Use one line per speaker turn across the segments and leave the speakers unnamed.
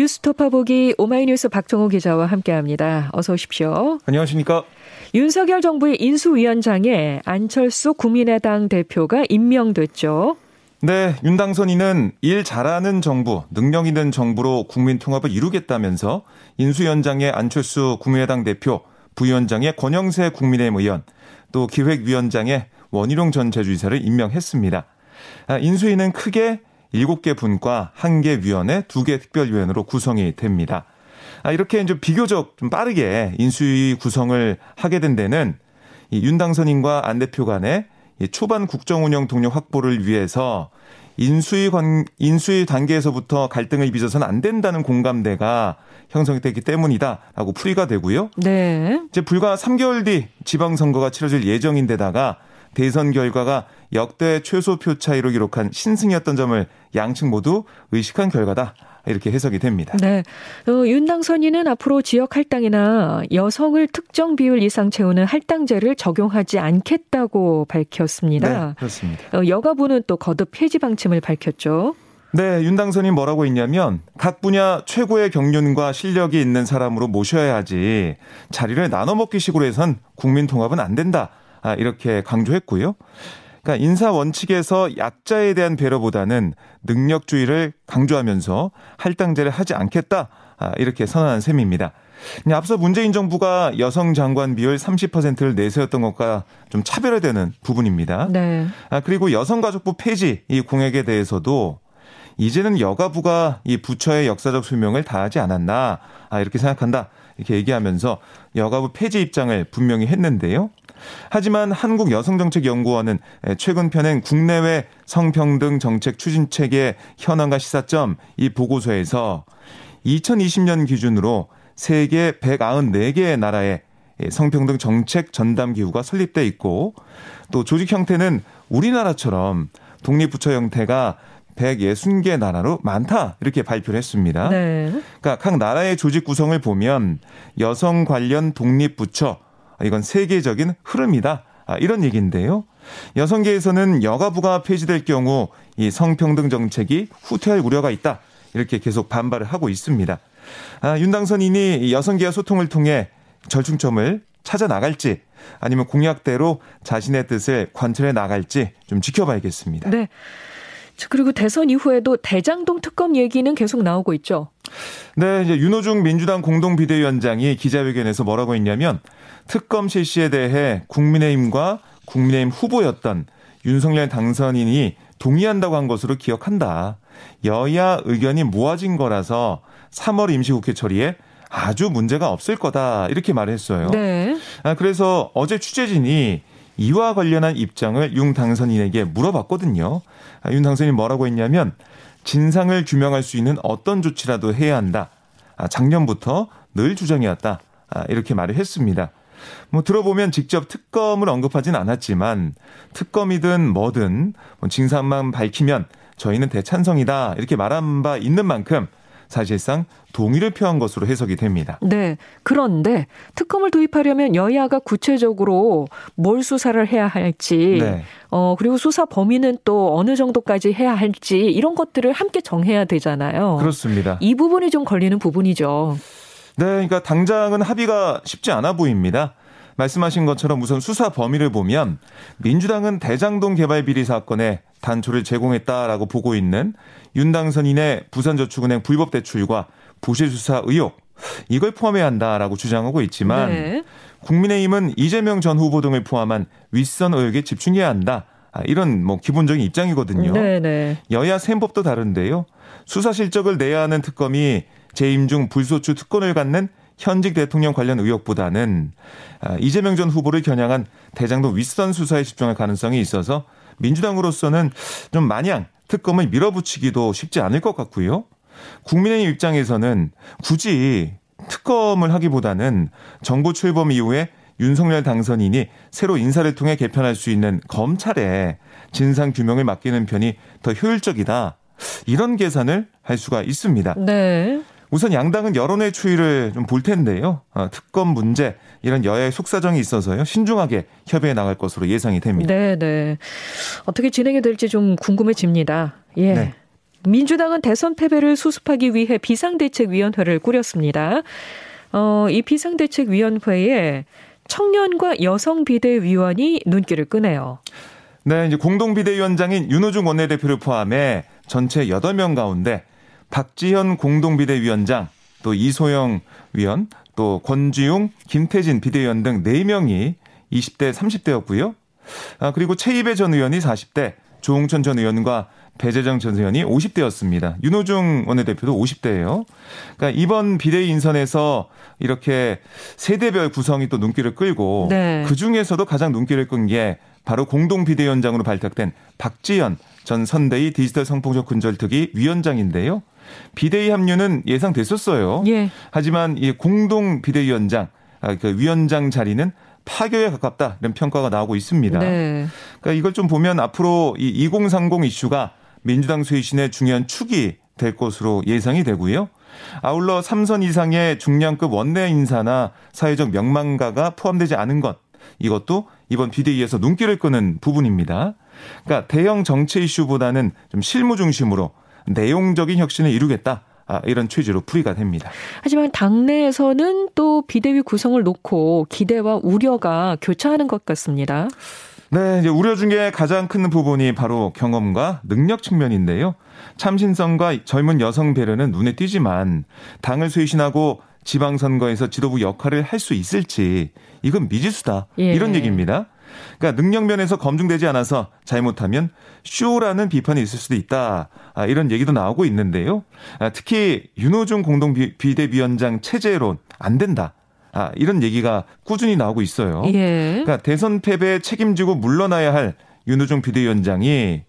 뉴스토파 보기 오마이뉴스 박정호 기자와 함께합니다. 어서 오십시오.
안녕하십니까?
윤석열 정부의 인수위원장에 안철수 국민의당 대표가 임명됐죠.
네, 윤 당선인은 일 잘하는 정부, 능력 있는 정부로 국민 통합을 이루겠다면서 인수위원장의 안철수 국민의당 대표, 부위원장의 권영세 국민의힘 의원, 또 기획위원장의 원희룡 전 제주이사를 임명했습니다. 아, 인수위는 크게 7개 분과 1개 위원회, 2개 특별위원으로 구성이 됩니다. 아, 이렇게 이제 비교적 좀 빠르게 인수위 구성을 하게 된 데는 이 윤 당선인과 안 대표 간의 초반 국정 운영 동력 확보를 위해서 인수위 관, 인수위 단계에서부터 갈등을 빚어서는 안 된다는 공감대가 형성이 됐기 때문이다라고 풀이가 되고요.
네.
이제 불과 3개월 뒤 지방선거가 치러질 예정인데다가 대선 결과가 역대 최소 표 차이로 기록한 신승이었던 점을 양측 모두 의식한 결과다. 이렇게 해석이 됩니다.
네. 어, 윤 당선인은 앞으로 지역 할당이나 여성을 특정 비율 이상 채우는 할당제를 적용하지 않겠다고 밝혔습니다.
네, 그렇습니다.
어, 여가부는 또 거듭 폐지 방침을 밝혔죠.
네, 윤 당선인 뭐라고 했냐면 각 분야 최고의 경륜과 실력이 있는 사람으로 모셔야 하지 자리를 나눠 먹기식으로 해선 국민 통합은 안 된다. 아, 이렇게 강조했고요. 그러니까 인사 원칙에서 약자에 대한 배려보다는 능력주의를 강조하면서 할당제를 하지 않겠다. 아, 이렇게 선언한 셈입니다. 앞서 문재인 정부가 여성 장관 비율 30%를 내세웠던 것과 좀 차별화되는 부분입니다.
네.
아, 그리고 여성가족부 폐지 이 공약에 대해서도 이제는 여가부가 이 부처의 역사적 소명을 다하지 않았나 아, 이렇게 생각한다 이렇게 얘기하면서 여가부 폐지 입장을 분명히 했는데요. 하지만 한국여성정책연구원은 최근 편엔 국내외 성평등 정책 추진 체계 현황과 시사점 이 보고서에서 2020년 기준으로 세계 194개의 나라에 성평등 정책 전담 기구가 설립돼 있고 또 조직 형태는 우리나라처럼 독립부처 형태가 160개 나라로 많다 이렇게 발표를 했습니다.
네.
그러니까 각 나라의 조직 구성을 보면 여성 관련 독립부처 이건 세계적인 흐름이다. 아, 이런 얘기인데요. 여성계에서는 여가부가 폐지될 경우 이 성평등 정책이 후퇴할 우려가 있다. 이렇게 계속 반발을 하고 있습니다. 아, 윤 당선인이 여성계와 소통을 통해 절충점을 찾아 나갈지 아니면 공약대로 자신의 뜻을 관철해 나갈지 좀 지켜봐야겠습니다.
네. 그리고 대선 이후에도 대장동 특검 얘기는 계속 나오고 있죠.
네, 이제 윤호중 민주당 공동 비대위원장이 기자회견에서 뭐라고 했냐면 특검 실시에 대해 국민의힘과 국민의힘 후보였던 윤석열 당선인이 동의한다고 한 것으로 기억한다. 여야 의견이 모아진 거라서 3월 임시국회 처리에 아주 문제가 없을 거다. 이렇게 말했어요.
네.
아, 그래서 어제 취재진이 이와 관련한 입장을 윤 당선인에게 물어봤거든요. 아, 윤 당선인이 뭐라고 했냐면 진상을 규명할 수 있는 어떤 조치라도 해야 한다. 아, 작년부터 늘 주장이었다. 아, 이렇게 말을 했습니다. 뭐 들어보면 직접 특검을 언급하진 않았지만 특검이든 뭐든 뭐 진상만 밝히면 저희는 대찬성이다. 이렇게 말한 바 있는 만큼 사실상 동의를 표한 것으로 해석이 됩니다.
네. 그런데 특검을 도입하려면 여야가 구체적으로 뭘 수사를 해야 할지, 네. 어, 그리고 수사 범위는 또 어느 정도까지 해야 할지 이런 것들을 함께 정해야 되잖아요.
그렇습니다.
이 부분이 좀 걸리는 부분이죠.
네. 그러니까 당장은 합의가 쉽지 않아 보입니다. 말씀하신 것처럼 우선 수사 범위를 보면 민주당은 대장동 개발 비리 사건에 단초를 제공했다라고 보고 있는 윤당선인의 부산저축은행 불법 대출과 부실 수사 의혹 이걸 포함해야 한다라고 주장하고 있지만 네. 국민의힘은 이재명 전 후보 등을 포함한 윗선 의혹에 집중해야 한다. 아, 이런 뭐 기본적인 입장이거든요.
네네. 네.
여야 셈법도 다른데요. 수사 실적을 내야 하는 특검이 재임 중 불소추 특권을 갖는 현직 대통령 관련 의혹보다는 아, 이재명 전 후보를 겨냥한 대장동 윗선 수사에 집중할 가능성이 있어서 민주당으로서는 좀 마냥 특검을 밀어붙이기도 쉽지 않을 것 같고요. 국민의힘 입장에서는 굳이 특검을 하기보다는 정부 출범 이후에 윤석열 당선인이 새로 인사를 통해 개편할 수 있는 검찰에 진상 규명을 맡기는 편이 더 효율적이다. 이런 계산을 할 수가 있습니다.
네.
우선 양당은 여론의 추이를 좀 볼 텐데요. 어, 특검 문제 이런 여야의 속사정이 있어서요. 신중하게 협의해 나갈 것으로 예상이 됩니다.
네, 네. 어떻게 진행이 될지 좀 궁금해집니다. 예. 네. 민주당은 대선 패배를 수습하기 위해 비상대책위원회를 꾸렸습니다. 어, 이 비상대책위원회에 청년과 여성 비대위원이 눈길을 끄네요.
네, 이제 공동 비대위원장인 윤호중 원내대표를 포함해 전체 8명 가운데 박지현 공동 비대위원장, 또 이소영 위원, 또 권지웅, 김태진 비대위원 등 4명이 20대, 30대였고요. 아, 그리고 최이배 전 의원이 40대, 조홍천 전 의원과 배재정 전 의원이 50대였습니다. 윤호중 원내대표도 50대예요. 그러니까 이번 비대위 인선에서 이렇게 세대별 구성이 또 눈길을 끌고 네. 그 중에서도 가장 눈길을 끈 게 바로 공동 비대위원장으로 발탁된 박지연 전 선대위 디지털 성폭력 근절특위 위원장인데요. 비대위 합류는 예상됐었어요. 예. 하지만 이 공동 비대위원장 아, 그 위원장 자리는 파교에 가깝다 이런 평가가 나오고 있습니다. 네. 그러니까 이걸 좀 보면 앞으로 이 2030 이슈가 민주당 쇄신의 중요한 축이 될 것으로 예상이 되고요. 아울러 3선 이상의 중량급 원내 인사나 사회적 명망가가 포함되지 않은 것 이것도 이번 비대위에서 눈길을 끄는 부분입니다. 그러니까 대형 정치 이슈보다는 좀 실무 중심으로 내용적인 혁신을 이루겠다. 아, 이런 취지로 풀이가 됩니다.
하지만 당내에서는 또 비대위 구성을 놓고 기대와 우려가 교차하는 것 같습니다.
네, 이제 우려 중에 가장 큰 부분이 바로 경험과 능력 측면인데요. 참신성과 젊은 여성 배려는 눈에 띄지만 당을 쇄신하고 지방선거에서 지도부 역할을 할 수 있을지 이건 미지수다. 예. 이런 얘기입니다. 그러니까 능력 면에서 검증되지 않아서 잘못하면 쇼라는 비판이 있을 수도 있다. 아, 이런 얘기도 나오고 있는데요. 아, 특히 윤호중 공동 비대위원장 체제론 안 된다. 아, 이런 얘기가 꾸준히 나오고 있어요. 예. 그러니까 대선 패배에 책임지고 물러나야 할 윤호중 비대위원장이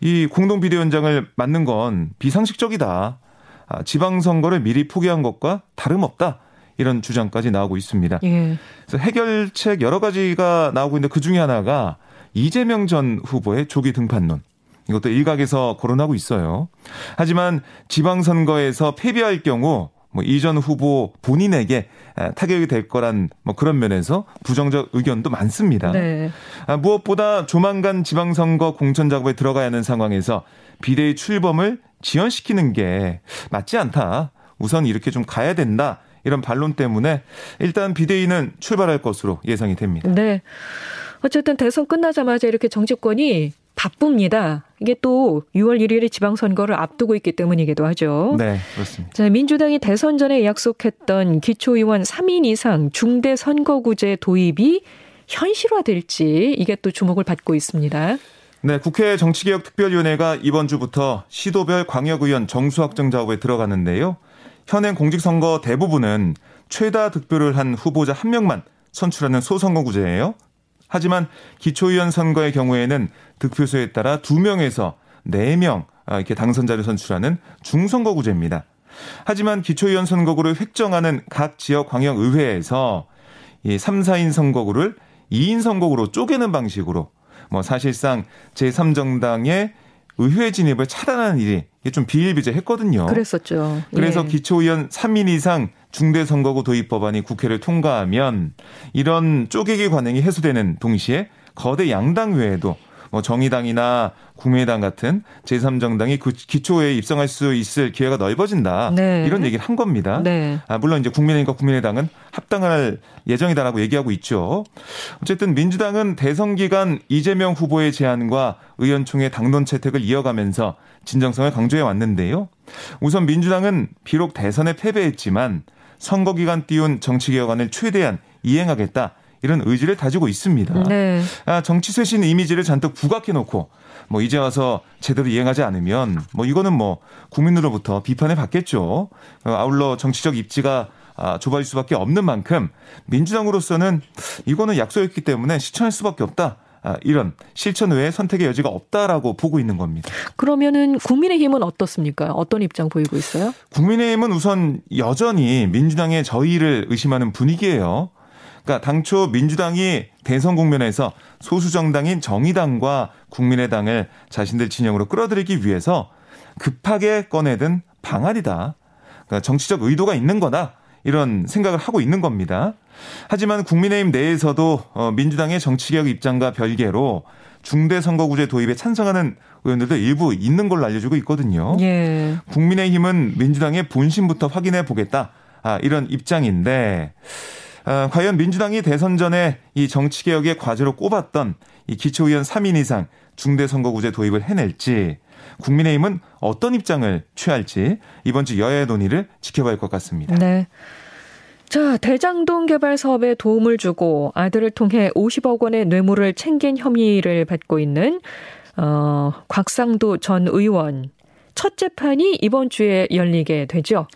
이 공동 비대위원장을 맡는 건 비상식적이다. 아, 지방선거를 미리 포기한 것과 다름없다. 이런 주장까지 나오고 있습니다. 예. 그래서 해결책 여러 가지가 나오고 있는데 그 중에 하나가 이재명 전 후보의 조기 등판론. 이것도 일각에서 거론하고 있어요. 하지만 지방선거에서 패배할 경우 뭐 이전 후보 본인에게 타격이 될 거란 뭐 그런 면에서 부정적 의견도 많습니다. 네. 아, 무엇보다 조만간 지방선거 공천 작업에 들어가야 하는 상황에서 비대위 출범을 지연시키는 게 맞지 않다. 우선 이렇게 좀 가야 된다. 이런 반론 때문에 일단 비대위는 출발할 것으로 예상이 됩니다.
네. 어쨌든 대선 끝나자마자 이렇게 정치권이 바쁩니다. 이게 또 6월 1일에 지방선거를 앞두고 있기 때문이기도 하죠.
네, 그렇습니다.
자, 민주당이 대선 전에 약속했던 기초의원 3인 이상 중대 선거구제 도입이 현실화될지 이게 또 주목을 받고 있습니다.
네, 국회 정치개혁특별위원회가 이번 주부터 시도별 광역의원 정수 확정 작업에 들어갔는데요. 현행 공직선거 대부분은 최다 득표를 한 후보자 한 명만 선출하는 소선거구제예요. 하지만 기초의원 선거의 경우에는 득표수에 따라 2명에서 4명 아, 이렇게 당선자를 선출하는 중선거구제입니다. 하지만 기초의원 선거구를 획정하는 각 지역 광역의회에서 이 3, 4인 선거구를 2인 선거구로 쪼개는 방식으로 뭐 사실상 제3정당의 의회 진입을 차단하는 일이 좀 비일비재했거든요.
그랬었죠.
그래서 예. 기초의원 3인 이상 중대선거구 도입 법안이 국회를 통과하면 이런 쪼개기 관행이 해소되는 동시에 거대 양당 외에도 뭐 정의당이나 국민의당 같은 제3정당이 그 기초에 입성할 수 있을 기회가 넓어진다. 네. 이런 얘기를 한 겁니다. 네. 아, 물론 이제 국민의힘과 국민의당은 합당할 예정이다라고 얘기하고 있죠. 어쨌든 민주당은 대선 기간 이재명 후보의 제안과 의원총회 당론 채택을 이어가면서 진정성을 강조해 왔는데요. 우선 민주당은 비록 대선에 패배했지만 선거 기간 띄운 정치 개혁안을 최대한 이행하겠다. 이런 의지를 다지고 있습니다. 네. 아, 정치 쇄신 이미지를 잔뜩 부각해 놓고 뭐 이제 와서 제대로 이행하지 않으면 뭐 이거는 뭐 국민으로부터 비판을 받겠죠. 어, 아울러 정치적 입지가 아, 좁아질 수밖에 없는 만큼 민주당으로서는 이거는 약속했기 때문에 실천할 수밖에 없다. 아, 이런 실천 외에 선택의 여지가 없다라고 보고 있는 겁니다.
그러면은 국민의힘은 어떻습니까? 어떤 입장 보이고 있어요?
국민의힘은 우선 여전히 민주당의 저의를 의심하는 분위기예요. 그러니까 당초 민주당이 대선 국면에서 소수 정당인 정의당과 국민의당을 자신들 진영으로 끌어들이기 위해서 급하게 꺼내든 방안이다. 그러니까 정치적 의도가 있는 거다. 이런 생각을 하고 있는 겁니다. 하지만 국민의힘 내에서도 어, 민주당의 정치개혁 입장과 별개로 중대선거구제 도입에 찬성하는 의원들도 일부 있는 걸로 알려지고 있거든요. 예. 국민의힘은 민주당의 본심부터 확인해 보겠다. 아, 이런 입장인데 아, 과연 민주당이 대선 전에 이 정치개혁의 과제로 꼽았던 이 기초의원 3인 이상 중대선거구제 도입을 해낼지 국민의힘은 어떤 입장을 취할지 이번 주 여야의 논의를 지켜봐야 할 것 같습니다. 네.
자, 대장동 개발 사업에 도움을 주고 아들을 통해 50억 원의 뇌물을 챙긴 혐의를 받고 있는 어, 곽상도 전 의원 첫 재판이 이번 주에 열리게 되죠.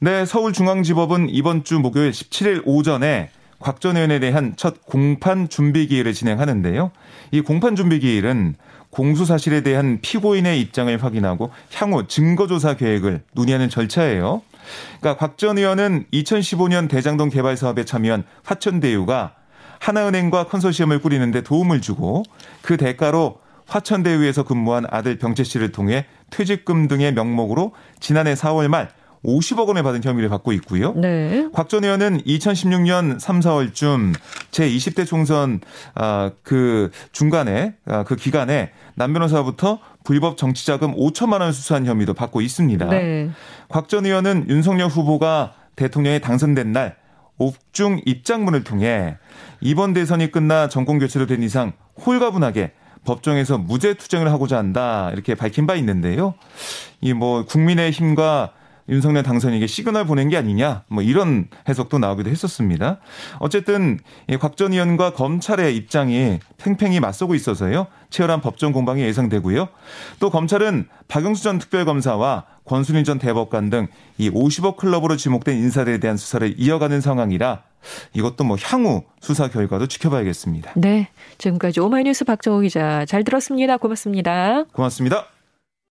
네, 서울중앙지법은 이번 주 목요일 17일 오전에 곽 전 의원에 대한 첫 공판 준비 기일을 진행하는데요. 이 공판 준비 기일은 공수 사실에 대한 피고인의 입장을 확인하고 향후 증거 조사 계획을 논의하는 절차예요. 그러니까 곽 전 의원은 2015년 대장동 개발 사업에 참여한 화천대유가 하나은행과 컨소시엄을 꾸리는데 도움을 주고 그 대가로 화천대유에서 근무한 아들 병채 씨를 통해 퇴직금 등의 명목으로 지난해 4월 말 50억 원을 받은 혐의를 받고 있고요. 네. 곽전 의원은 2016년 3, 4월쯤 제 20대 총선 아, 그 중간에 아, 그 기간에 남 변호사부터 불법 정치자금 5천만 원 수수한 혐의도 받고 있습니다. 네. 곽전 의원은 윤석열 후보가 대통령에 당선된 날 옥중 입장문을 통해 이번 대선이 끝나 정권 교체로 된 이상 홀가분하게 법정에서 무죄 투쟁을 하고자 한다 이렇게 밝힌 바 있는데요. 이 뭐 국민의 힘과 윤석열 당선인에게 시그널 보낸 게 아니냐 뭐 이런 해석도 나오기도 했었습니다. 어쨌든 곽 전 의원과 검찰의 입장이 팽팽히 맞서고 있어서요. 치열한 법정 공방이 예상되고요. 또 검찰은 박영수 전 특별검사와 권순일 전 대법관 등 이 50억 클럽으로 지목된 인사들에 대한 수사를 이어가는 상황이라 이것도 뭐 향후 수사 결과도 지켜봐야겠습니다.
네. 지금까지 오마이뉴스 박정호 기자 잘 들었습니다. 고맙습니다.
고맙습니다.